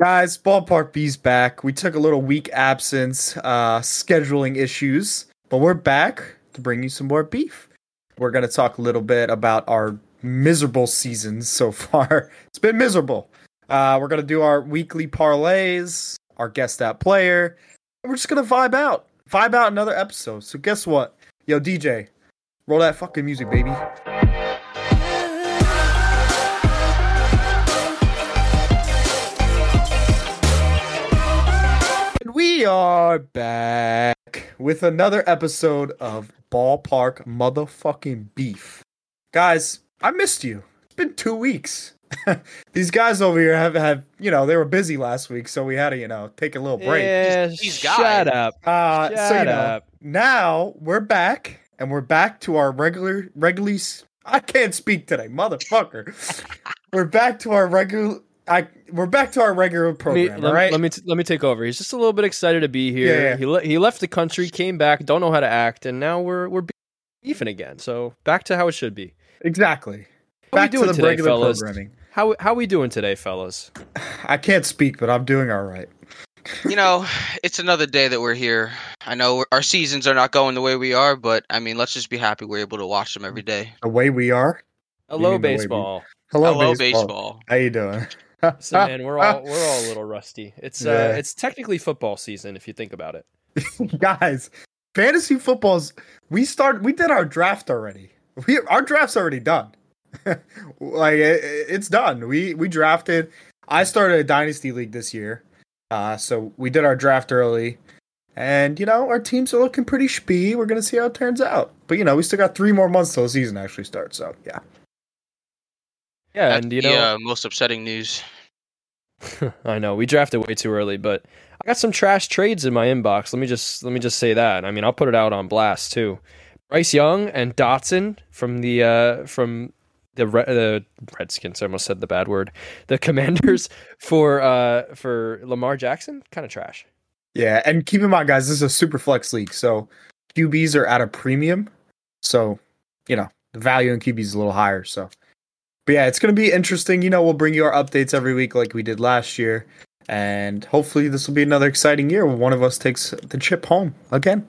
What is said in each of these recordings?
Guys, Ballpark B's back. We took a little week absence, uh, scheduling issues, but we're back to bring you some more beef. We're going to talk a little bit about our miserable seasons so far. It's been miserable. Uh, we're going to do our weekly parlays, our guest out player, we're just going to vibe out. Vibe out another episode. So, guess what? Yo, DJ, roll that fucking music, baby. We are back with another episode of Ballpark Motherfucking Beef. Guys, I missed you. It's been two weeks. These guys over here have had, you know they were busy last week, so we had to you know take a little break. Yeah, He's got shut it. up. Uh, so Shut you know up. now we're back and we're back to our regular regularly. I can't speak today, motherfucker. we're back to our regular. I we're back to our regular Let me, program. let, all right. let me t- let me take over. He's just a little bit excited to be here. Yeah, yeah. He le- he left the country, came back, don't know how to act, and now we're we're beefing again. So back to how it should be. exactly. How back we doing to the today, regular fellas? programming. How how we doing today, fellas? I can't speak, but I'm doing all right. you know, it's another day that we're here. I know we're- our seasons are not going the way we are, but I mean, let's just be happy we're able to watch them every day. The way we are. Hello, mean the way we- baseball. Hello, Hello, baseball. baseball. How you doing? So man, we're all we're all a little rusty. It's uh it's technically football season if you think about it. guys fantasy football's we start we did our draft already. We our draft's already done. Like it, it's done. We we drafted i started a dynasty league this year uh so we did our draft early. And you know our teams are looking pretty spee. We're gonna see how it turns out. But you know we still got three more months till the season actually starts so yeah Yeah, That's and you the know uh, most upsetting news. I know we drafted way too early, but I got some trash trades in my inbox. Let me just let me just say that. I mean, I'll put it out on blast too. Bryce Young and Dotson from the uh from the Re- the Redskins. I almost said the bad word. The Commanders for uh for Lamar Jackson, kind of trash. yeah and keep in mind guys this is a super flex league so qb's are at a premium so you know the value in qb's is a little higher so but yeah it's going to be interesting. You know we'll bring you our updates every week like we did last year. And hopefully this will be another exciting year where one of us takes the chip home again.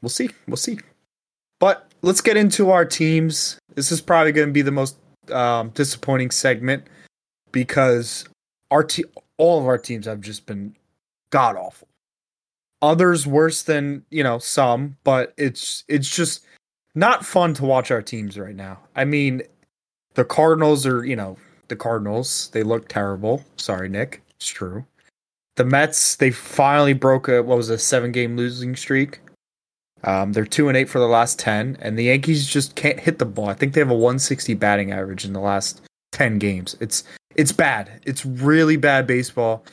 We'll see. We'll see. But let's get into our teams. This is probably going to be the most um, disappointing segment because our te- all of our teams have just been god awful others worse than you know some but it's it's just not fun to watch our teams right now. I mean the cardinals are you know the cardinals they look terrible. Sorry nick. It's true. The mets they finally broke a what was a seven game losing streak. Um, they're two and eight for the last 10 and the yankees just can't hit the ball. I think they have a 160 batting average in the last 10 games. It's it's bad. It's really bad baseball.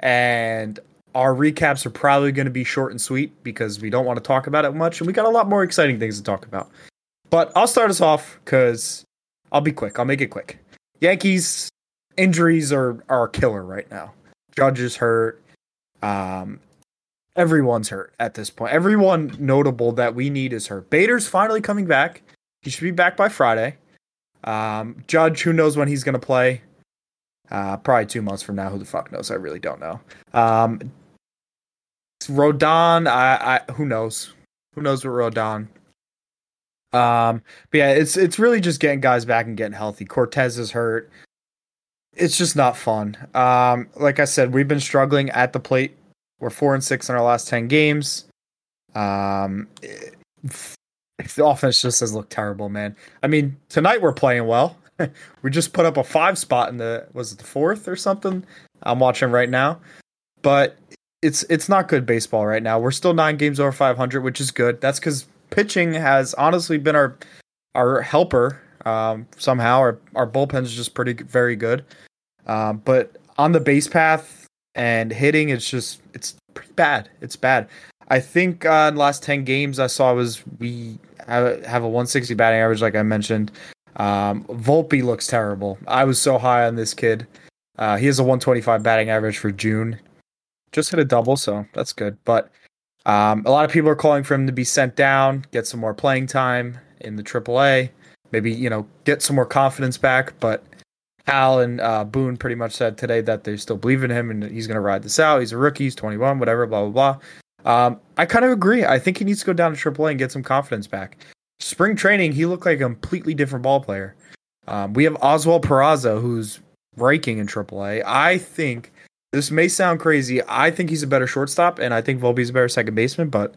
And our recaps are probably going to be short and sweet because we don't want to talk about it much and we got a lot more exciting things to talk about. But i'll start us off because i'll be quick i'll make it quick yankees injuries are are a killer right now judge is hurt um everyone's hurt at this point everyone notable that we need is hurt bader's finally coming back he should be back by friday um judge who knows when he's going to play uh, probably two months from now. Who the fuck knows? I really don't know. Um, Rodon, I, I, who knows? Who knows what Rodon? Um, but yeah, it's it's really just getting guys back and getting healthy. Cortes is hurt. It's just not fun. Um, like I said, we've been struggling at the plate. We're four and six in our last ten games. Um, it- the offense just has looked terrible, man. I mean, tonight we're playing well. we just put up a five spot in the was it the fourth or something? I'm watching right now, but it's it's not good baseball right now. We're still nine games over 500, which is good. That's because pitching has honestly been our our helper. Um, somehow our our bullpen's just pretty very good, um, but on the base path and hitting, it's just it's pretty bad. It's bad. I think uh, in the last 10 games I saw was we have, have a 160 batting average, like I mentioned. Um, Volpe looks terrible. I was so high on this kid. Uh, he has a 125 batting average for June. Just hit a double, so that's good. But um, a lot of people are calling for him to be sent down, get some more playing time in the AAA, maybe you know get some more confidence back. But Hal and uh, Boone pretty much said today that they still believe in him and he's going to ride this out. He's a rookie. He's 21, whatever, blah, blah, blah. Um, I kind of agree. I think he needs to go down to AAA and get some confidence back. Spring training, he looked like a completely different ball player. Um, we have Oswald Peraza, who's raking in AAA. I think this may sound crazy. I think he's a better shortstop, and I think Volpe's a better second baseman. But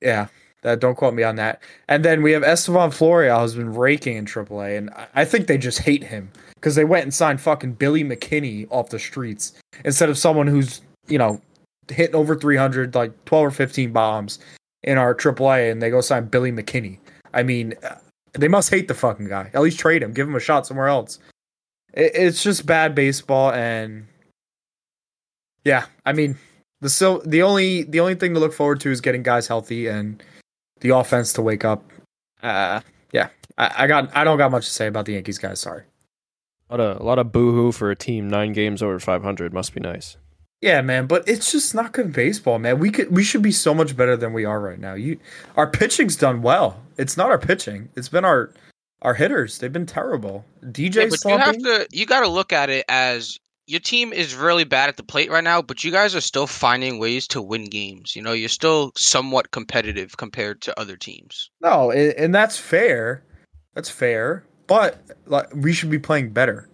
yeah, that don't quote me on that. And then we have Estevan Florial, who's been raking in AAA, and I think they just hate him because they went and signed fucking Billy McKinney off the streets instead of someone who's you know hitting over 300, like 12 or 15 bombs in our AAA, and they go sign Billy McKinney. I mean, uh, they must hate the fucking guy. At least trade him, give him a shot somewhere else. It's just bad baseball, and yeah, I mean, the so the only the only thing to look forward to is getting guys healthy and the offense to wake up. Uh, yeah, I, I got I don't got much to say about the Yankees guys. Sorry. A lot of a lot of boohoo for a team nine games over 500 must be nice. Yeah, man, but it's just not good baseball, man. We could we should be so much better than we are right now. You our pitching's done well. It's not our pitching. It's been our our hitters. They've been terrible. DJ Yeah, but you have to you got to look at it as your team is really bad at the plate right now, but you guys are still finding ways to win games. You know, you're still somewhat competitive compared to other teams. No, and, that's fair. That's fair. But like, we should be playing better.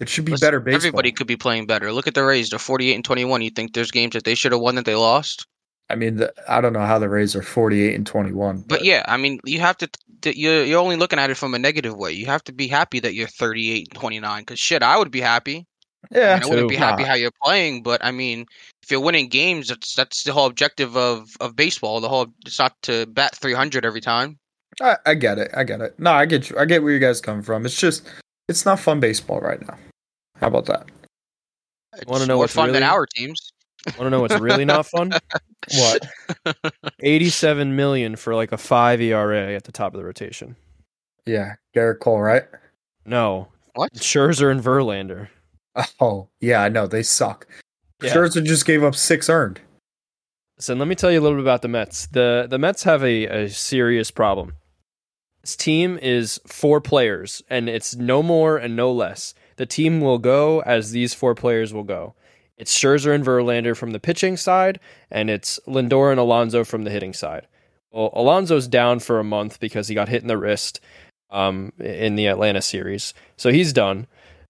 It should be Listen, better baseball. Everybody could be playing better. Look at the Rays; they're 48 and 21. You think there's games that they should have won that they lost? I mean, the, I don't know how the Rays are 48 and 21. But, But yeah, I mean, you have to. th- You're you're only looking at it from a negative way. You have to be happy that you're 38 and 29. Because shit, I would be happy. Yeah, And I wouldn't be happy Nah. how you're playing, but I mean, if you're winning games, that's that's the whole objective of of baseball. The whole it's not to bat 300 every time. I, I get it. I get it. No, I get you. I get where you guys come from. It's just, it's not fun baseball right now. How about that? It's Wanna know more what's fun than our teams. Want to know what's really not fun? What? 87 million for like a 5 ERA at the top of the rotation. yeah, Gerrit Cole, right? No. What? Scherzer and Verlander. Oh, yeah, I know. They suck. Yeah. Scherzer just gave up six earned. So let me tell you a little bit about the Mets. The the Mets have a, a serious problem. This team is four players, and it's no more and no less. The team will go as these four players will go. It's Scherzer and Verlander from the pitching side, and it's Lindor and Alonso from the hitting side. Well, Alonso's down for a month because he got hit in the wrist um, in the Atlanta series, so he's done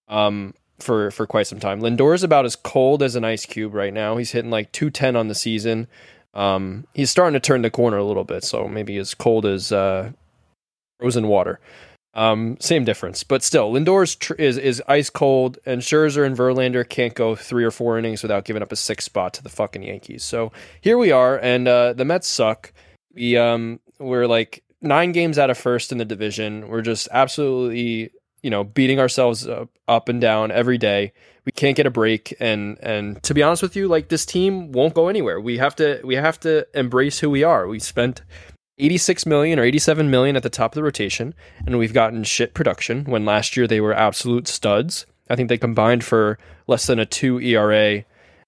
um, for for quite some time. Lindor is about as cold as an ice cube right now. He's hitting like 210 on the season. Um, he's starting to turn the corner a little bit, so maybe as cold as uh, frozen water. Um, same difference, but still, Lindor's tr- is is ice cold, and Scherzer and Verlander can't go three or four innings without giving up a six spot to the fucking Yankees. So here we are, and uh, the Mets suck. We um we're like nine games out of first in the division. We're just absolutely you know beating ourselves up, up and down every day. We can't get a break, and and to be honest with you, like this team won't go anywhere. We have to we have to embrace who we are. We spent 86 million or 87 million at the top of the rotation and we've gotten shit production when last year they were absolute studs. I think they combined for less than a 2 ERA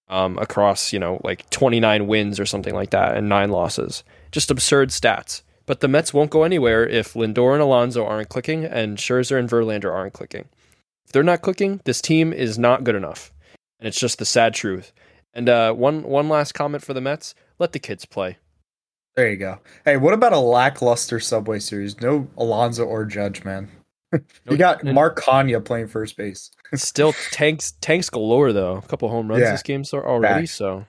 um, across, you know, like 29 wins or something like that and 9 losses. Just absurd stats. But the Mets won't go anywhere if Lindor and Alonso aren't clicking and Scherzer and Verlander aren't clicking. If they're not clicking, this team is not good enough. And it's just the sad truth. And uh, one one last comment for the Mets: let the kids play. There you go. Hey, what about a lackluster Subway Series? No Alonso or Judge, man. you got Mark Canha playing first base. Still tanks tanks galore though. A couple home runs Yeah. this game so already. Back. So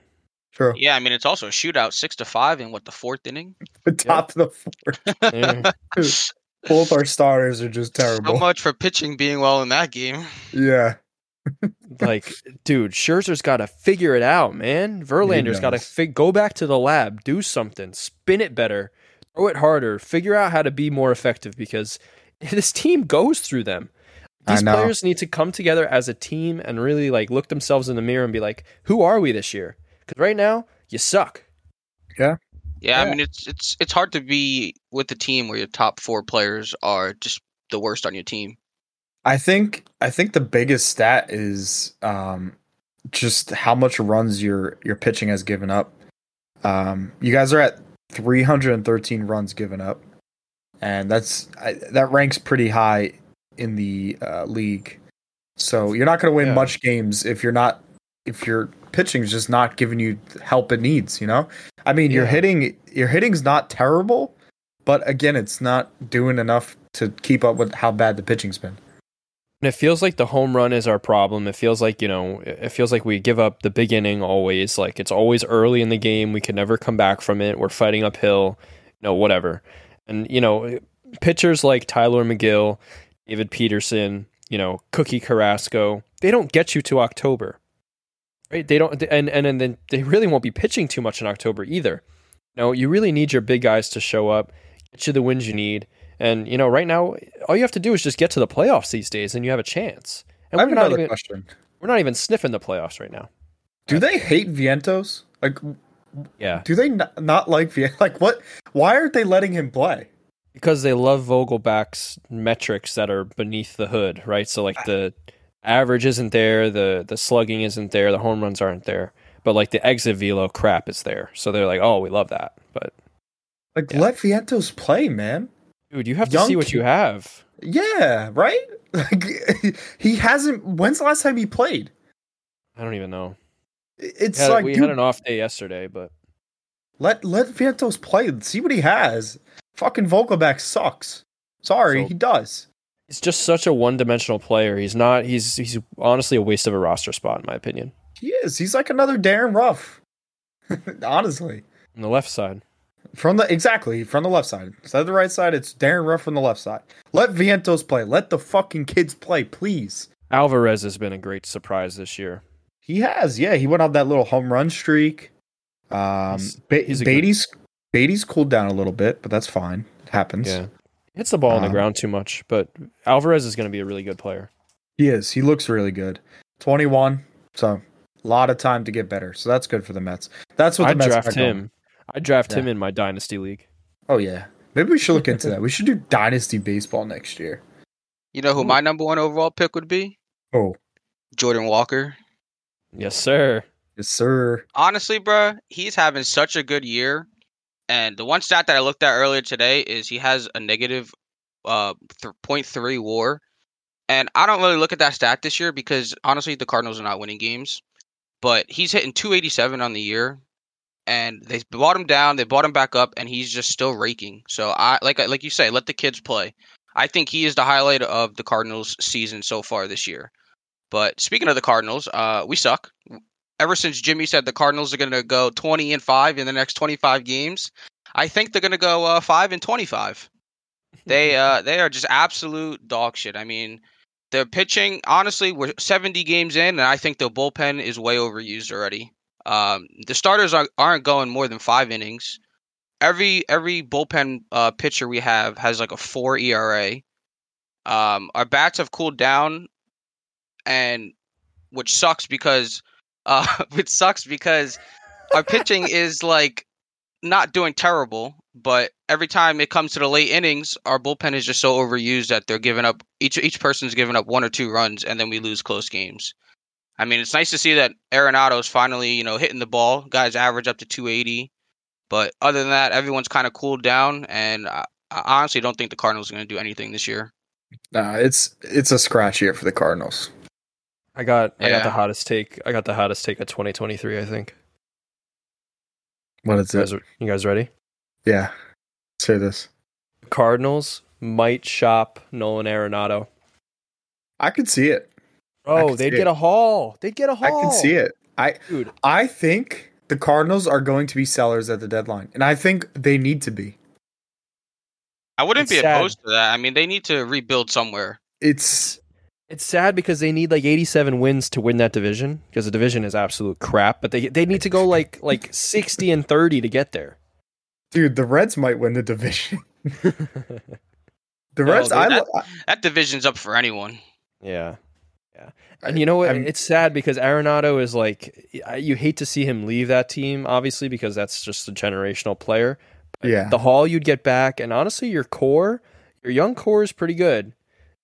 True. Yeah, I mean it's also a shootout, six to five in what the fourth inning. The top of the fourth. Mm. Both our starters are just terrible. So much for pitching being well in that game. yeah. like, dude, Scherzer's got to figure it out, man. Verlander's got to does. fig- go back to the lab, do something, spin it better, throw it harder, figure out how to be more effective because this team goes through them. These players need to come together as a team and really like look themselves in the mirror and be like, "Who are we this year?" Because right now, you suck. Yeah, Yeah. I mean it's it's it's hard to be with a team where your top four players are just the worst on your team. I think I think the biggest stat is um, just how much runs your your pitching has given up. Um, you guys are at 313 runs given up, and that's I, that ranks pretty high in the uh, league. So you're not going to win Yeah. much games if you're not if your pitching is just not giving you help it needs. You know, I mean, your Yeah. hitting your hitting's not terrible, but again, it's not doing enough to keep up with how bad the pitching's been. And it feels like the home run is our problem. It feels like, you know, it it feels like we give up the big inning always. Like it's always early in the game. We can never come back from it. We're fighting uphill, you know, whatever. And, you know, pitchers like Tylor Megill, David Peterson, you know, Cookie Carrasco, they don't get you to October. Right? They don't and and, and then they really won't be pitching too much in October either. No, you really need your big guys to show up, get you the wins you need. And you know, right now, all you have to do is just get to the playoffs these days, and you have a chance. And I have we're not another even question: we're not even sniffing the playoffs right now. Do they hate Vientos? Like, Yeah, do they not, not like Vientos? Like, what? Why aren't they letting him play? because they love Vogelbach's metrics that are beneath the hood, right? So like the average isn't there, the the slugging isn't there, the home runs aren't there, but like the exit velo crap is there. So they're like, oh, we love that. But Like, Yeah. let Vientos play, man. dude, you have to see what you have. Yeah, right. Like, he hasn't. When's the last time he played? I don't even know. It's had, like, we dude, had an off day yesterday, but let let Vientos play. See what he has. Fucking Vogelbach sucks. Sorry, So- he does. He's just such a one-dimensional player. He's not. He's he's honestly a waste of a roster spot, in my opinion. He is. He's like another Darin Ruf. Honestly, On the left side. from the exactly from the left side. Instead of the right side, it's Darin Ruf from the left side. Let Vientos play. Let the fucking kids play, please. Alvarez has been a great surprise this year. He has, yeah. He went on that little home run streak. Um, He's- he's a good- Baty's Baty's cooled down a little bit, but that's fine. It happens. Yeah. Hits the ball on the Um, ground too much, but Alvarez is going to be a really good player. He is. He looks really good. Twenty one, so a lot of time to get better. So that's good for the Mets. That's what the I'd Mets draft got him. I'd draft Yeah. him in my dynasty league. Oh yeah, maybe we should look into that. We should do dynasty baseball next year. You know who my number one overall pick would be? Oh Jordan Walker. Yes, sir. yes, sir. Honestly, bruh, he's having such a good year. And the one stat that I looked at earlier today is he has a negative uh th- 0.3 war. And I don't really look at that stat this year because honestly the Cardinals are not winning games. But he's hitting 287 on the year. And they bought him down, they bought him back up, and he's just still raking. So I like like you say, let the kids play. I think he is the highlight of the Cardinals season so far this year. But speaking of the Cardinals, uh, we suck ever since Jimmy said the Cardinals are going to go 20 and 5 in the next 25 games, I think they're going to go uh, 5 and 25. They uh they are just absolute dog shit. I mean, their pitching, honestly, we're 70 games in and I think the bullpen is way overused already. Um the starters aren't, aren't going more than 5 innings. Every every bullpen uh, pitcher we have has like a 4 ERA. Um our bats have cooled down and which sucks because uh, which sucks because our pitching is like not doing terrible, but every time it comes to the late innings, our bullpen is just so overused that they're giving up each each person's giving up one or two runs, and then we lose close games. I mean, it's nice to see that Arenado's finally you know hitting the ball. Guys average up to 280, but other than that, everyone's kind of cooled down, and I, I honestly don't think the Cardinals are going to do anything this year. Nah, it's it's a scratch year for the Cardinals. I got I got the hottest take. I got the hottest take of 2023. I think. What is You guys, it? you guys ready? Yeah. Let's hear this. Cardinals might shop Nolan Arenado. I could see it. Oh, they'd get it. a haul. They'd get a haul. I can see it. I dude. I think the Cardinals are going to be sellers at the deadline, and I think they need to be. I wouldn't It's be sad. opposed to that. I mean, they need to rebuild somewhere. It's It's sad because they need like 87 wins to win that division because the division is absolute crap. But they they need to go like like 60 and 30 to get there. dude. The Reds might win the division. The No, Reds. they- I, that- I That division's up for anyone. yeah, yeah. And you know what? I'm- it's sad because Arenado is like you hate to see him leave that team, obviously because that's just a generational player. But Yeah. the haul you'd get back, and honestly, your core, your young core is pretty good.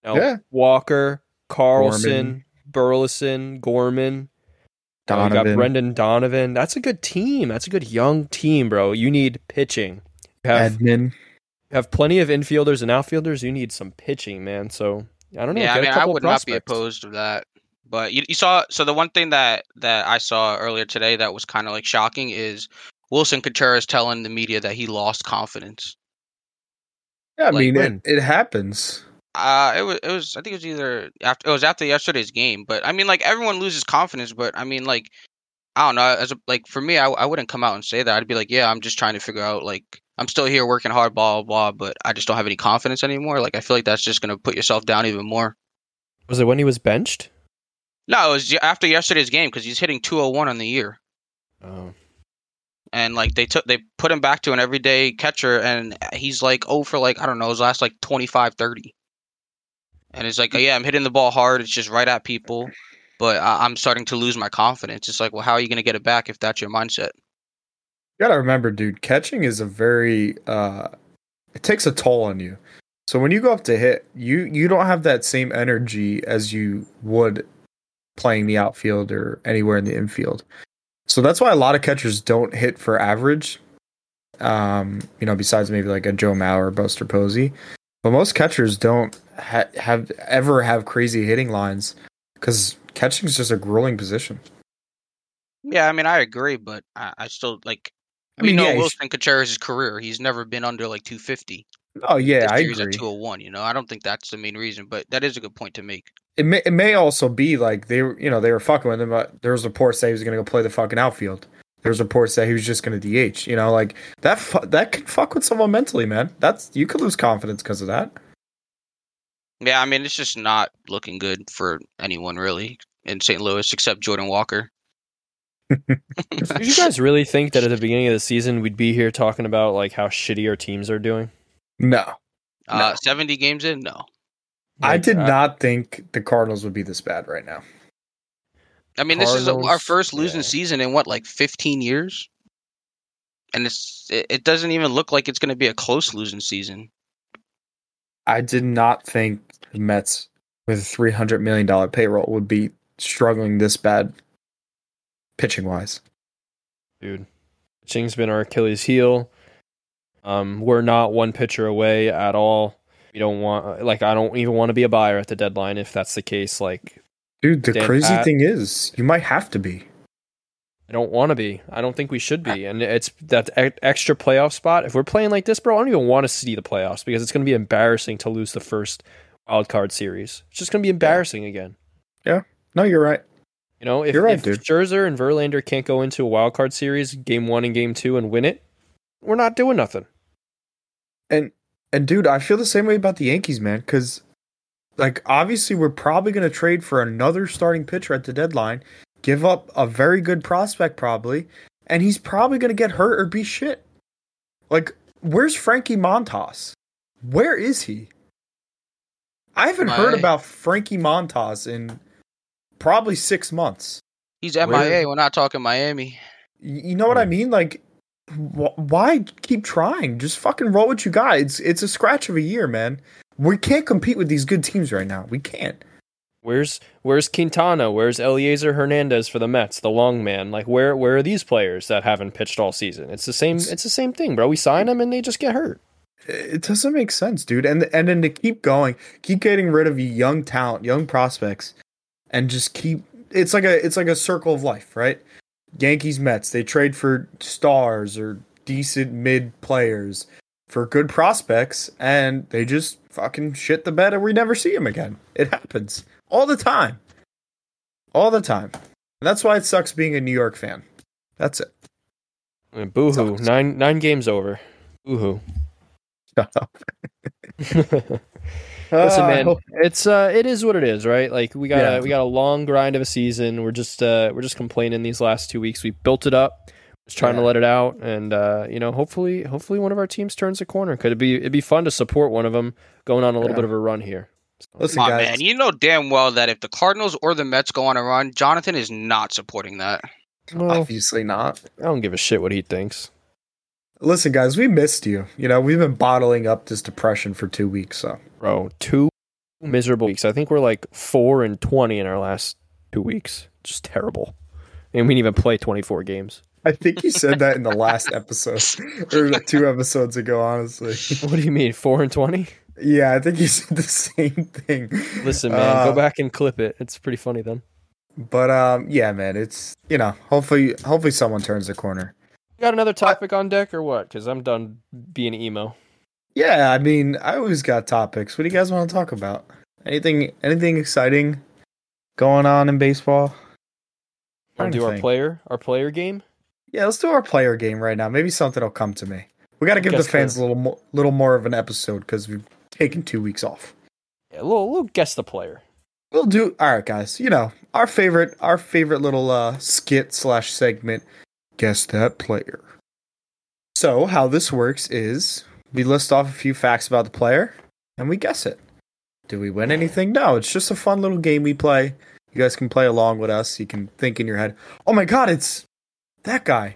Now, Yeah. Walker, Carlson, Gorman. Burleson, Gorman. Oh, you got Brendan Donovan. That's a good team. That's a good young team, bro. You need pitching. You have Edman. you have plenty of infielders and outfielders. You need some pitching, man. So I don't know. Yeah, I get a mean, I would not be opposed to that. But you, you saw, so the one thing that that I saw earlier today that was kind of like shocking is Willson Contreras telling the media that he lost confidence. Yeah, I Like mean, it, it happens. Uh, it was, it was, I think it was either after, it was after yesterday's game. But I mean, like everyone loses confidence. But I mean, like, I don't know. As a, like for me, I, I wouldn't come out and say that. I'd be like, yeah, I'm just trying to figure out like I'm still here working hard, blah blah, blah. But I just don't have any confidence anymore. Like I feel like that's just gonna put yourself down even more. Was it when he was benched? No, it was after yesterday's game because he's hitting 201 on the year. Oh, and like they took they put him back to an everyday catcher and he's like oh for like i don't know his last like 25 30 and it's like yeah i'm hitting the ball hard it's just right at people but I- i'm starting to lose my confidence it's like well how are you going to get it back if that's your mindset You gotta remember, dude, catching is a very uh it takes a toll on you. So when you go up to hit, you you don't have that same energy as you would playing the outfield or anywhere in the infield. So that's why a lot of catchers don't hit for average. Um, you know, besides maybe like a Joe Mauer or Buster Posey. But most catchers don't ha- have ever have crazy hitting lines because catching is just a grueling position. yeah i mean i agree but i, I still like i mean, no yeah, willson contreras' career he's never been under like 250 Oh yeah, I he's at agree. 201 you know i don't think that's the main reason but that is a good point to make it may it may also be like they were you know they were fucking with him, but there was reports that he was gonna go play the fucking outfield. There was reports that he was just gonna DH. You know, like that fu- that can fuck with someone mentally, man. That's you could lose confidence because of that. yeah i mean it's just not looking good for anyone really in st louis except jordan walker Did you guys really think that at the beginning of the season we'd be here talking about like how shitty our teams are doing? No, uh 70 games in no I did uh, not think the Cardinals would be this bad right now. I mean, this is our first losing yeah. season in what, like 15 years? And it's it, it doesn't even look like it's going to be a close losing season. I did not think the Mets with a three hundred million dollar payroll would be struggling this bad pitching wise. dude. Pitching's been our Achilles heel. Um, we're not one pitcher away at all. We don't want like I don't even want to be a buyer at the deadline if that's the case. Like Dude, the crazy Pat- thing is, you might have to be. I don't want to be. I don't think we should be. And it's that extra playoff spot. If we're playing like this, bro, I don't even want to see the playoffs because it's going to be embarrassing to lose the first wild card series. It's just going to be embarrassing again. Yeah. No, you're right. You know, if, You're right, if dude. Scherzer and Verlander can't go into a wild card series, game one and game two, and win it, we're not doing nothing. And and dude, I feel the same way about the Yankees, man. Because like obviously we're probably going to trade for another starting pitcher at the deadline, give up a very good prospect probably, and he's probably going to get hurt or be shit. Like, where's Frankie Montas? Where is he? I haven't heard MIA. about Frankie Montas in probably six months. He's Where- MIA. We're not talking Miami. You know what I hmm. mean? Like, wh- why keep trying? Just fucking roll what you got. It's it's a scratch of a year, man. We can't compete with these good teams right now. We can't. Where's Where's Quintana? Where's Elieser Hernandez for the Mets, the long man? Like where where are these players that haven't pitched all season? It's the same. It's the same thing, bro. We sign them and they just get hurt. It doesn't make sense, dude. And and then to keep going, keep getting rid of young talent, young prospects, and just keep. It's like a it's like a circle of life, right? Yankees, Mets. They trade for stars or decent mid players for good prospects, and they just fucking shit the bed, and we never see them again. It happens all the time, all the time. And that's why it sucks being a New York fan. That's it. And boo hoo. Nine nine games over. Boo hoo. Shut up. Listen, man, hope- it's uh, it is what it is, right? Like we got Yeah. a, we got a long grind of a season. We're just uh, we're just complaining these last two weeks. We built it up, just trying to let it out, and uh, you know, hopefully, hopefully, one of our teams turns a corner. Could it be? It'd be fun to support one of them going on a little Yeah. bit of a run here. Listen, Come on, guys. man. You know damn well that if the Cardinals or the Mets go on a run, Jonathan is not supporting that. Well, Obviously not. I don't give a shit what he thinks. Listen, guys, we missed you. You know, we've been bottling up this depression for two weeks. So Bro, two miserable weeks. I think we're like four and twenty in our last two weeks. Just terrible. And we didn't even play twenty four games. I think you said that in the last episode or two episodes ago. Honestly, What do you mean, four and twenty? Yeah, I think you said the same thing. Listen, man, Uh, go back and clip it. It's pretty funny then. But um, yeah, man, it's you know, hopefully, hopefully someone turns the corner. You Got another topic on deck or what? Because I'm done being emo. Yeah, I mean, I always got topics. What do you guys want to talk about? Anything, anything exciting going on in baseball? Want Trying to to do our think. player, our player game? Yeah, let's do our player game right now. Maybe something will come to me. We got to give the fans the- a little more, little more of an episode because we've taken two weeks off. Yeah, a little, little guess the player. We'll do all right, guys. You know our favorite, our favorite little uh, skit slash segment. Guess that player. So how this works is we list off a few facts about the player and we guess it. Do we win anything? No, it's just a fun little game we play. You guys can play along with us. You can think in your head, "Oh my god, it's that guy,"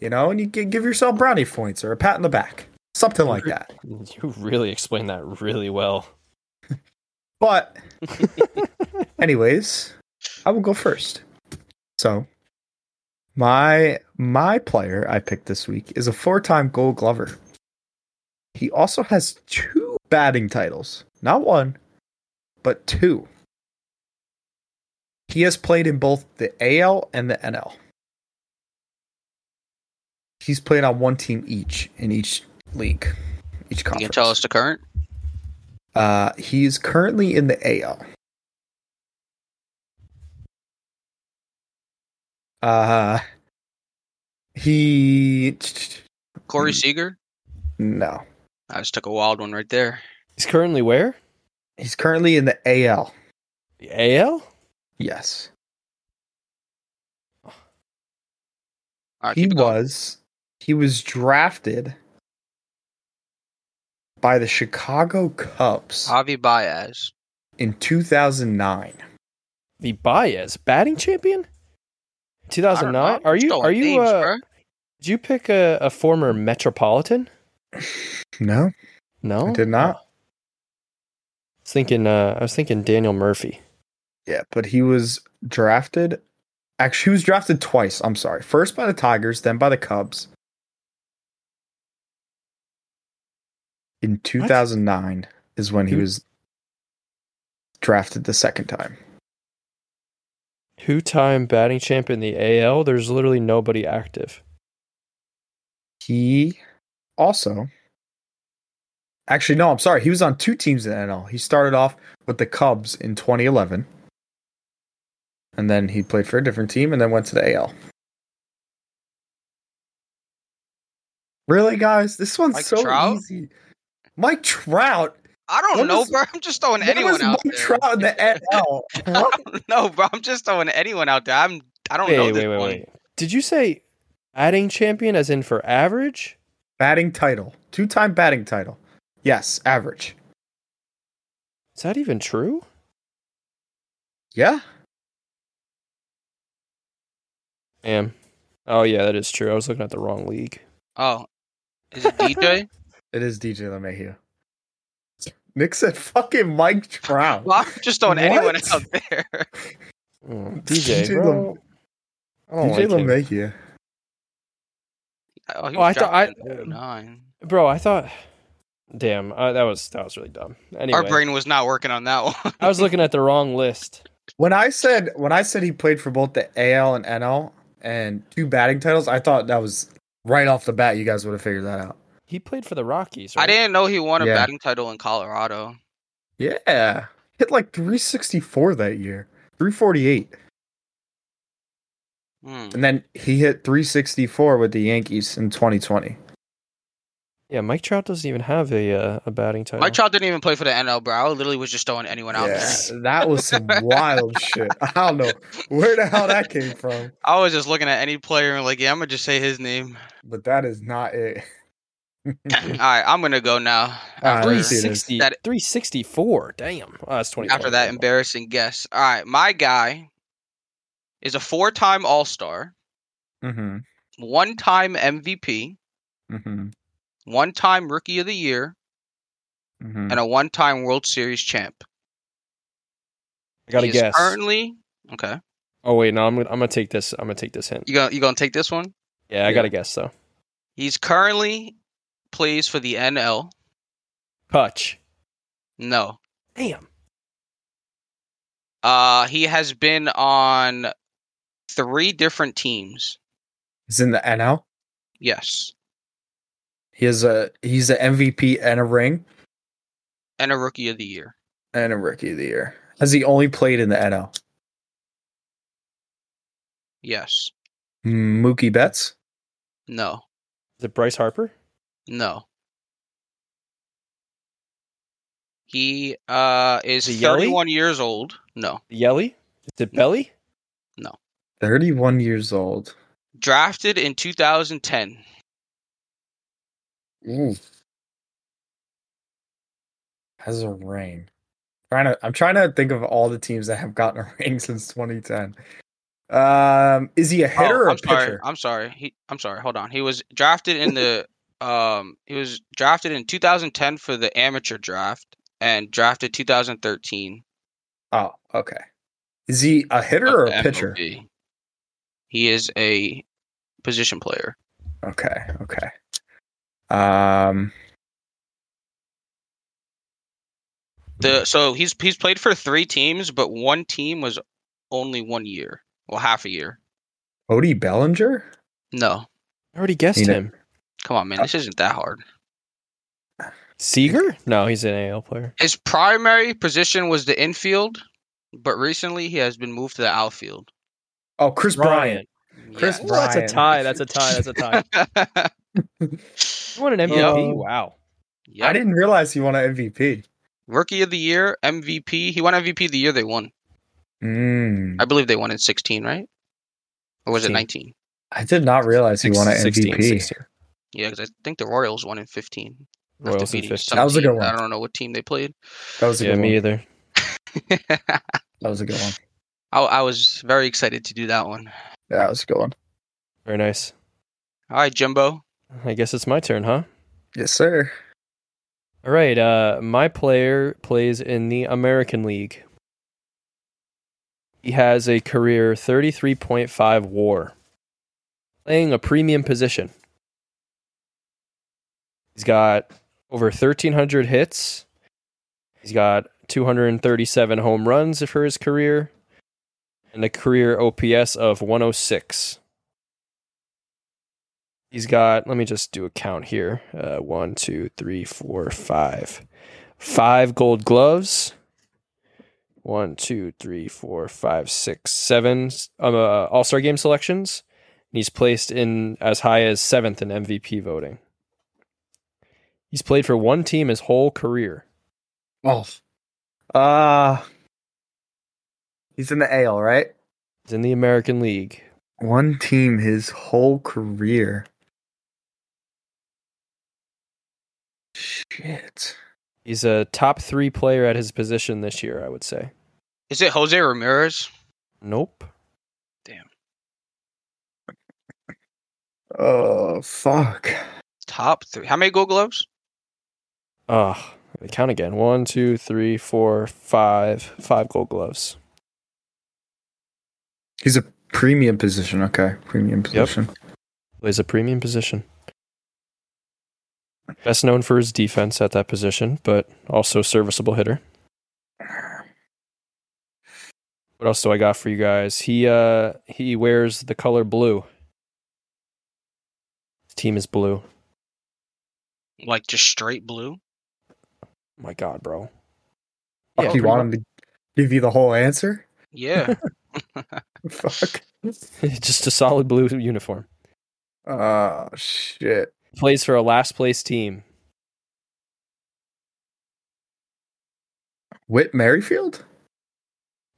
you know, and you give yourself brownie points or a pat in the back, something like that. You really explained that really well. But, anyways, I will go first. So, my my player I picked this week is a four-time Gold Glover. He also has two batting titles, not one, but two. He has played in both the AL and the NL. He's played on one team each in each league, each You conference. can you tell us the current. Uh, he's currently in the AL. Uh, he Corey. Seager. no, I just took a wild one right there. He's currently where? he's currently in the AL. The AL? Yes, All right, he keep going. was. He was drafted by the Chicago Cubs Javi Baez. in 2009. The Baez batting champion? 2009? Are you are you uh, did you pick a, a former Metropolitan? No, No. I did not. Oh. I was thinking uh I was thinking Daniel Murphy. Yeah, but he was drafted. Actually, he was drafted twice. I'm sorry. First by the Tigers, then by the Cubs. In 2009 is when he Who- was drafted the second time. Two time batting champ in the AL. There's literally nobody active. He also. Actually, no, I'm sorry. He was on two teams in the NL. He started off with the Cubs in 2011. And then he played for a different team and then went to the AL. Really, guys? This one's Mike so Trout? easy. Mike Trout. I don't When know, was- bro. I'm just throwing When anyone was out Mike there. Trout in the NL? I What? don't know, bro. I'm just throwing anyone out there. I'm. I don't know Wait, this wait, wait, one. wait. Did you say batting champion as in for average? batting title. Two time batting title. Yes, average. Is that even true? Yeah. Damn. Oh yeah, that is true. I was looking at the wrong league. Oh, is it DJ? It is DJ LeMahieu. Nick said fucking Mike Trout. well, I'm just throwing anyone out there. Mm, DJ, DJ bro. I don't DJ like him. LeMahieu. Oh, Oh, I thought- I- 09. Bro, I thought. Damn, uh, that was that was really dumb. Anyway, Our brain was not working on that one. I was looking at the wrong list. When I said when I said he played for both the AL and NL and two batting titles, I thought that was right off the bat. You guys would have figured that out. He played for the Rockies. Right? I didn't know he won a Yeah. batting title in Colorado. Yeah, hit like 364 that year, 348, Hmm. and then he hit 364 with the Yankees in 2020. Yeah, Mike Trout doesn't even have a uh, a batting title. Mike Trout didn't even play for the NL, bro. I literally was just throwing anyone out Yeah, there. that was some wild shit. I don't know where the hell that came from, I was just looking at any player and like, yeah, I'm gonna just say his name. but that is not it. All right, I'm gonna go now. All right, After, let's see this. 360, That- 364. Damn. Oh, that's 20. after that embarrassing guess. All right, my guy is a four-time All-Star, mm-hmm. one-time MVP, Mm-hmm. one-time Rookie of the Year, Mm-hmm. and a one-time World Series champ. I gotta He is guess. Currently, okay. Oh wait, no, I'm gonna I'm gonna take this. I'm gonna take this hint. You gonna you gonna take this one? Yeah, I Yeah. gotta guess though. He's currently plays for the NL. Hutch. No. Damn. Uh, he has been on three different teams. He's in the NL. Yes, He has a he's an MVP and a ring and a Rookie of the Year. and a Rookie of the Year. Has he only played in the NL? Yes. Mookie Betts. No. Is it Bryce Harper? No. He uh is Is it Yelly? 31 years old. No. Yelly? Is it Belly? Thirty-one years old. Drafted in 2010. Ooh. Has a ring. Trying to, I'm trying to think of all the teams that have gotten a ring since 2010. Um, is he a hitter Oh, or a I'm sorry. pitcher? I'm sorry. He I'm sorry. Hold on. He was drafted in the um he was drafted in 2010 for the amateur draft and drafted 2013 Oh, okay. Is he a hitter or the a pitcher? MLB. He is a position player. Okay, okay. Um, The so he's he's played for three teams, but one team was only one year. Well, half a year. Cody Bellinger. No. I already guessed You know- him. Come on, man. This isn't that hard. Seager? No, he's an AL player. His primary position was the infield, but recently he has been moved to the outfield. Oh, Kris Bryant. Kris Yes. Ooh, that's a tie. That's a tie. That's a tie. He won an MVP. Yo. Wow. Yep. I didn't realize he won an MVP. Rookie of the year, MVP. He won MVP the year they won. Mm, I believe they won in 16, right? Or was it 19? I did not realize he won an 16, MVP. 16. Yeah, because I think the Royals won in 15. Royals in 15. That was a good one. I don't know what team they played. That was a Yeah, good me one. either. That was a good one. I, I was very excited to do that one. Yeah, that was a good one. Very nice. All right, Jumbo. I guess it's my turn, huh? Yes, sir. All right. Uh, my player plays in the American League. He has a career 33.5 WAR, playing a premium position. He's got over 1,300 hits. He's got 237 home runs for his career, and a career OPS of 106. He's got, let me just do a count here. Uh, one, two, three, four, five. Five gold gloves. One, two, three, four, five, six, seven um, uh, All Star game selections. And he's placed in as high as seventh in MVP voting. He's played for one team his whole career. Oh. Uh He's in the AL, right? He's in the American League. One team his whole career. Shit. He's a top three player at his position this year, I would say. Is it Jose Ramirez? Nope. Damn. Oh fuck. Top three. How many gold gloves? Ugh. let me count again. One, two, three, four, five. Five gold gloves. He's a premium position. Okay, premium position. Yep. Plays a premium position. Best known for his defense at that position, but also serviceable hitter. What else do I got for you guys? He uh he wears the color blue. His team is blue. Like just straight blue? My god, bro. Fuck, Yeah, you pretty want him to give you the whole answer? Yeah. Fuck. Just a solid blue uniform. Oh shit. Plays for a last place team. Whit Merrifield?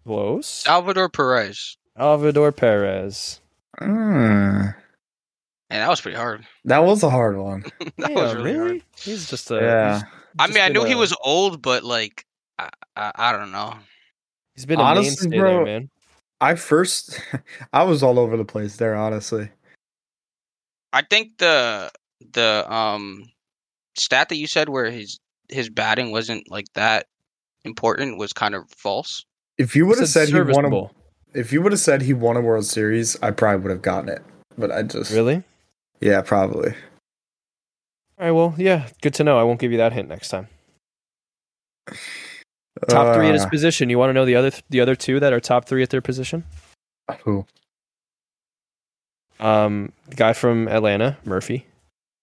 Close. Salvador Perez. Salvador Perez. Mm, And that was pretty hard. that was a hard one. that Yeah, was really, hard. really? He's just a. Yeah. He's I mean, I been knew he was old, but like, I, I, I don't know. He's been a Honestly, mainstay bro, there, man. I first I was all over the place there, honestly. I think the the um stat that you said where his his batting wasn't like that important was kind of false. If you would have Said said he won a, if you would have said he won a World Series, I probably would have gotten it. But I just Really? Yeah, probably. All right. Well, yeah. Good to know. I won't give you that hint next time. Top three at his Uh, position. You want to know the other the other two that are top three at their position? Who? Um, the guy from Atlanta, Murphy,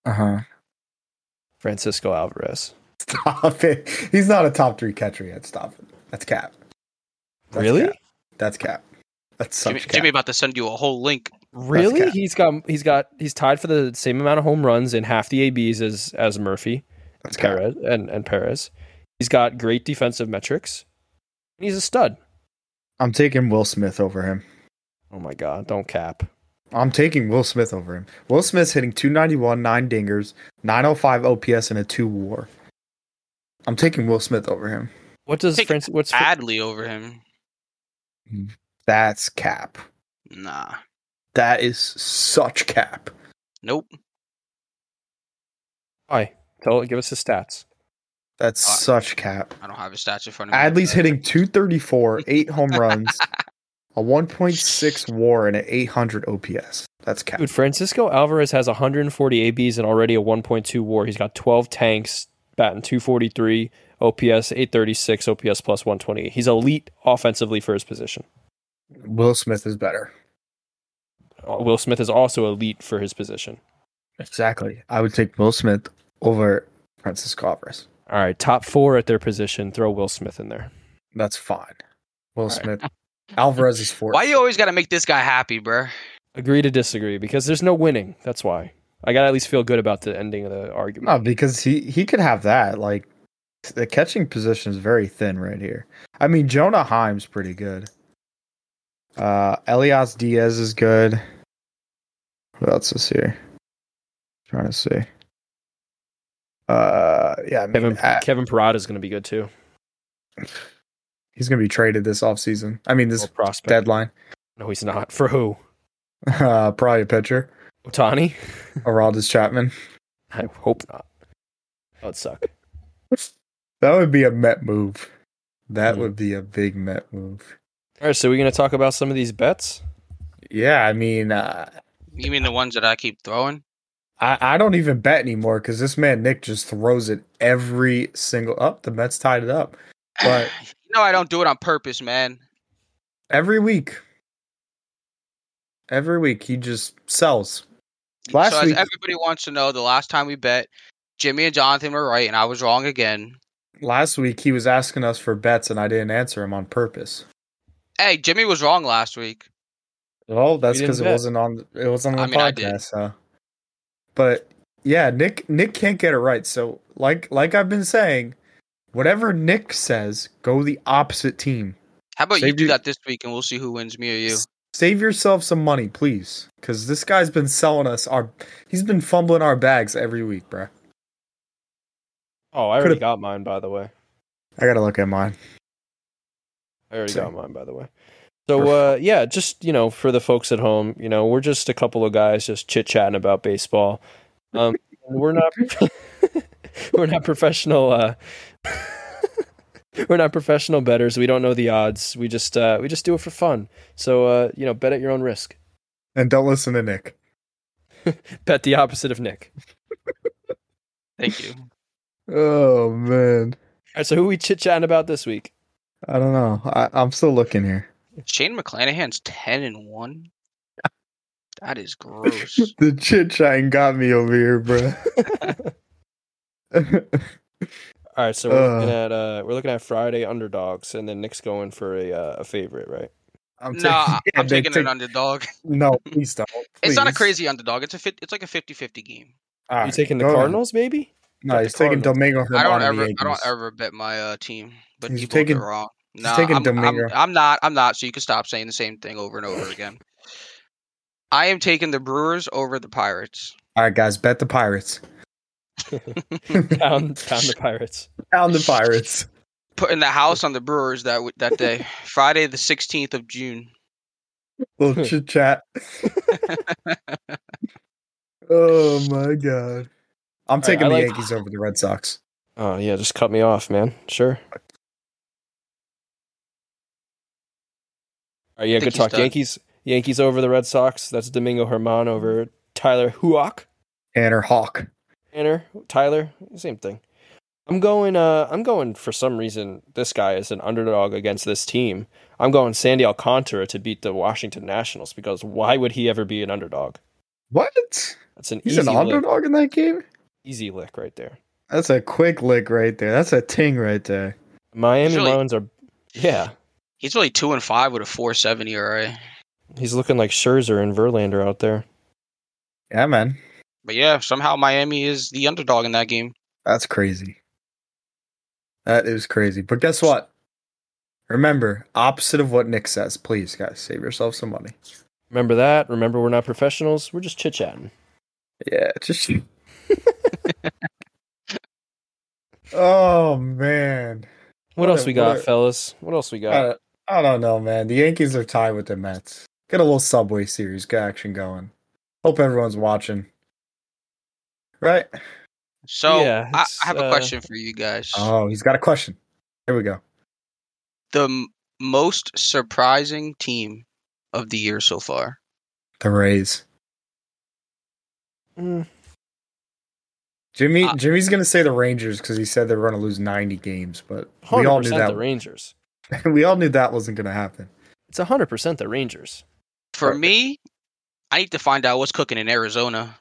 Uh huh. Francisco Alvarez. Stop it. He's not a top three catcher yet. Stop it. That's cap. That's really? cap. That's cap. That's such Jimmy, cap. Jimmy about to send you a whole link. Really? He's got he's got he's tied for the same amount of home runs in half the ABs as as Murphy, That's cap. Perez, and and Perez. He's got great defensive metrics. He's a stud. I'm taking Will Smith over him. Oh my god! Don't cap. I'm taking Will Smith over him. Will Smith's hitting 291, nine dingers, 905 OPS, and a two WAR. I'm taking Will Smith over him. What does Take Francis? What's Adley over him. That's cap. Nah. That is such cap. Nope. why? Tell give us the stats. That's Uh, such cap. I don't have his stats in front of me. Adley's hitting 234, eight home runs, a 1.6 WAR, and an 800 OPS. That's cap. Dude, Francisco Alvarez has 140 ABs and already a 1.2 WAR. He's got 12 tanks, batting 243, OPS 836, OPS plus 128. He's elite offensively for his position. Will Smith is better. Will Smith is also elite for his position. Exactly. I would take Will Smith over Francisco Alvarez. All right, top four at their position. Throw Will Smith in there. That's fine. Will right. Smith. Alvarez is fourth. Why you always got to make this guy happy, bruh? Agree to disagree because there's no winning. That's why. I got to at least feel good about the ending of the argument. No, because he he could have that. Like the catching position is very thin right here. I mean, Jonah Heim's pretty good. Uh, Elias Diaz is good. Who else is here? trying to see. Uh, yeah, I mean, Kevin uh, Kevin Parada is going to be good too. he's gonna be traded this offseason. I mean, this Little prospect. deadline. No, he's not. For who? Uh, probably a pitcher. Ohtani? Aroldis Chapman. I hope not. That would suck. That would be a Met move. That Mhm. would be a big Met move. All right, so we're going to talk about some of these bets. Yeah, I mean, uh, You mean the ones that I keep throwing? I, I don't even bet anymore because this man Nick just throws it every single up. the Mets tied it up, but you know I don't do it on purpose, man. every week, every week he just sells. Last so as week- everybody wants to know, the last time we bet, Jimmy and Jonathan were right, and I was wrong again. Last week he was asking us for bets and I didn't answer him on purpose. Hey, Jimmy was wrong last week. Well, that's because it wasn't on it wasn't on the I did. podcast. So, but yeah, Nick Nick can't get it right. So like like I've been saying, whatever Nick says, go the opposite team. How about you do your- that this week, and we'll see who wins, me or you. Save yourself some money, please, because this guy's been selling us our. He's been fumbling our bags every week, bruh. Oh, I already Could've- got mine, by the way. I gotta look at mine. I already Same. got mine, by the way. So, uh, yeah, just, you know, for the folks at home, you know, we're just a couple of guys just chit chatting about baseball. Um, we're not, we're not professional, uh, we're not professional betters. We don't know the odds. We just, uh, we just do it for fun. So, uh, you know, bet at your own risk. And don't listen to Nick. Bet the opposite of Nick. Thank you. Oh man, All right, so who we chit chatting about this week? I don't know. I, I'm still looking here. Shane McClanahan's ten and one. That is gross. the chit chatting got me over here, bro. All right, so we're Uh. looking at uh, we're looking at Friday underdogs, and then Nick's going for a uh, a favorite, right? I'm no, taking- I- yeah, I'm taking take- an underdog. No, please don't. It's not a crazy underdog. It's a fit, it's like a 50-50 game. All you taking the go ahead. Cardinals, maybe? No, Got he's taking Domingo I don't ever I don't ever bet my uh, team, but He's you both taking- are wrong. He's No, taking I'm, I'm, I'm not. I'm not. So you can stop saying the same thing over and over again. I am taking the Brewers over the Pirates. All right, guys, bet the Pirates. Pound, pound the Pirates. Pound the Pirates. Putting the house on the Brewers that w- that day, Friday the 16th of June. Little hmm. chit chat. oh my god. I'm right, taking I the like- Yankees over the Red Sox. Oh yeah, just cut me off, man. Sure. All right, yeah, good talk. done. Yankees, Yankees over the Red Sox. That's Domingo Germán over Tyler Houck. Tanner Houck. Tanner, Tyler, same thing. I'm going. Uh, I'm going for some reason. This guy is an underdog against this team. I'm going Sandy Alcantara to beat the Washington Nationals because why would he ever be an underdog? What? That's an He's easy an lick. underdog in that game? Easy lick right there. That's a quick lick right there. That's a ting right there. Miami Really? Marlins are. Yeah, He's really two and five with a four seventy ERA. he's looking like Scherzer and Verlander out there. Yeah, man. But yeah, somehow Miami is the underdog in that game. That's crazy. That is crazy. But guess what? Remember, opposite of what Nick says. Please, guys, save yourself some money. Remember that. Remember, we're not professionals. We're just chit chatting. Yeah, just. oh man. What, What else a- we what got, a- fellas? What else we got? Uh, I don't know, man. The Yankees are tied with the Mets. Get a little Subway Series action going. Hope everyone's watching. Right? So Yeah, I, I have a uh, question for you guys. Oh, he's got a question. Here we go. the m- most surprising team of the year so far. The Rays. Mm, Jimmy Uh, Jimmy's gonna say the Rangers because he said they were gonna lose ninety games, but we all knew that the Rangers. we all knew that wasn't gonna happen. It's 100% the Rangers. For Perfect. me, I need to find out what's cooking in Arizona.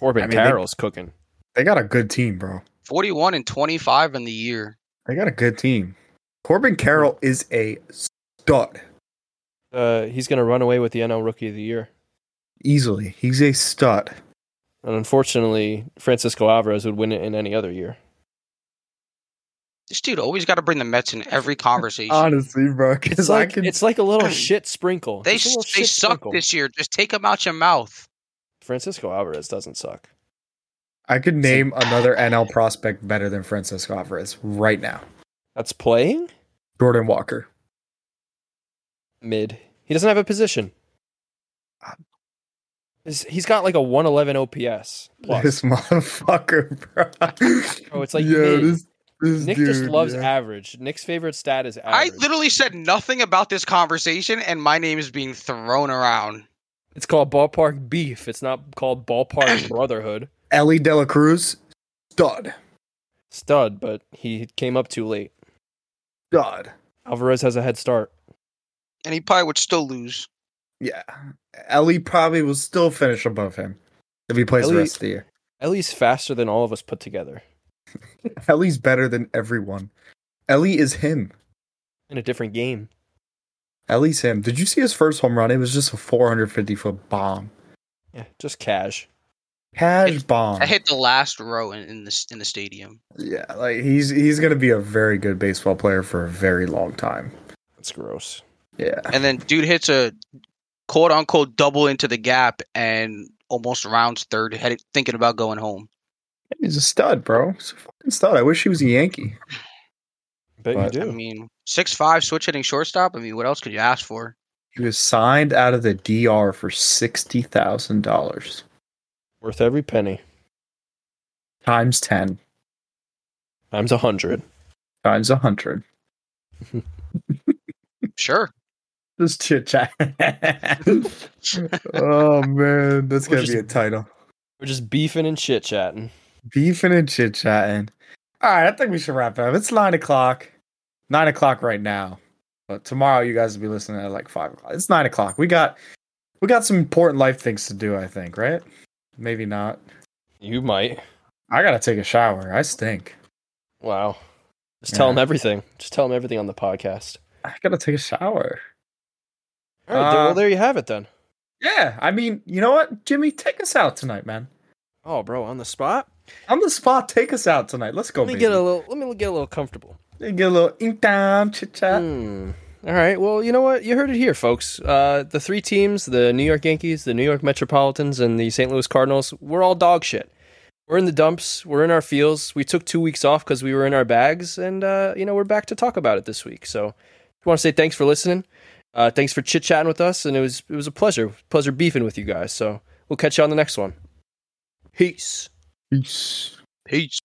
Corbin I mean, they- Carroll's cooking. They got a good team, bro. 41 and 25 in the year. They got a good team. Corbin Carroll is a stud. Uh, he's going to run away with the NL Rookie of the Year. Easily. He's a stud. And unfortunately, Francisco Alvarez would win it in any other year. This dude always got to bring the Mets in every conversation. Honestly, bro. It's like can it's like a little shit sprinkle. they Just a little they suck sprinkle. this year. Just take them out your mouth. Francisco Alvarez doesn't suck. I could name another NL prospect better than Francisco Alvarez right now. That's playing Jordan Walker. mid. He doesn't have a position. He's- He's got like a 111 OPS. Plus. This motherfucker, bro. Oh, it's like Yo, mid. this, this Nick just loves yeah. average. Nick's favorite stat is average. I literally said nothing about this conversation, and my name is being thrown around. It's called ballpark beef. It's not called ballpark brotherhood. Elly De La Cruz, stud. Stud, but he came up too late. Stud. Alvarez has a head start. And he probably would still lose. Yeah. Elly probably will still finish above him if he plays the rest of the year. Elly's faster than all of us put together Elly's better than everyone. Elly is him. in a different game. Elly's him. Did you see his first home run? It was just a 450 foot bomb. Yeah, just cash. Cash bomb. I hit the last row in, in the in the stadium. Yeah, like he's he's gonna be a very good baseball player for a very long time. That's gross. Yeah. And then dude hits a quote unquote double into the gap and almost rounds third, headed, thinking about going home. He's a stud, bro. He's a fucking stud. I wish he was a Yankee. Bet But- you do. I mean, six five switch hitting shortstop. I mean, what else could you ask for? He was signed out of the DR for sixty thousand dollars Worth every penny. times ten Times a hundred. times a hundred. Sure. Just chit chat. oh man, that's We're gonna be a title. We're just beefing and chit chatting. Beefing and chit chatting. All right, I think we should wrap it up. It's nine o'clock. Nine o'clock right now. But tomorrow you guys will be listening at like five o'clock. It's nine o'clock. We got we got some important life things to do, I think, right? Maybe not. You might. I gotta take a shower. I stink. Wow. Just tell Yeah. him everything. Just tell him everything on the podcast. I gotta take a shower. All right. Uh, well, there you have it then. Yeah, I mean, you know what, Jimmy, take us out tonight, man. Oh, bro, on the spot. On the spot, take us out tonight. Let's go, Let me baby. get a little. Let me get a little comfortable. get a little ink down, chit chat. Hmm. All right. Well, you know what? You heard it here, folks. Uh, the three teams: the New York Yankees, the New York Metropolitans, and the St. Louis Cardinals. We're all dog shit. We're in the dumps. We're in our fields. We took two weeks off because we were in our bags, and uh, you know we're back to talk about it this week. So, I want to say thanks for listening. Uh, thanks for chit chatting with us, and it was it was a pleasure, pleasure beefing with you guys. So we'll catch you on the next one. Peace. Peace. Peace.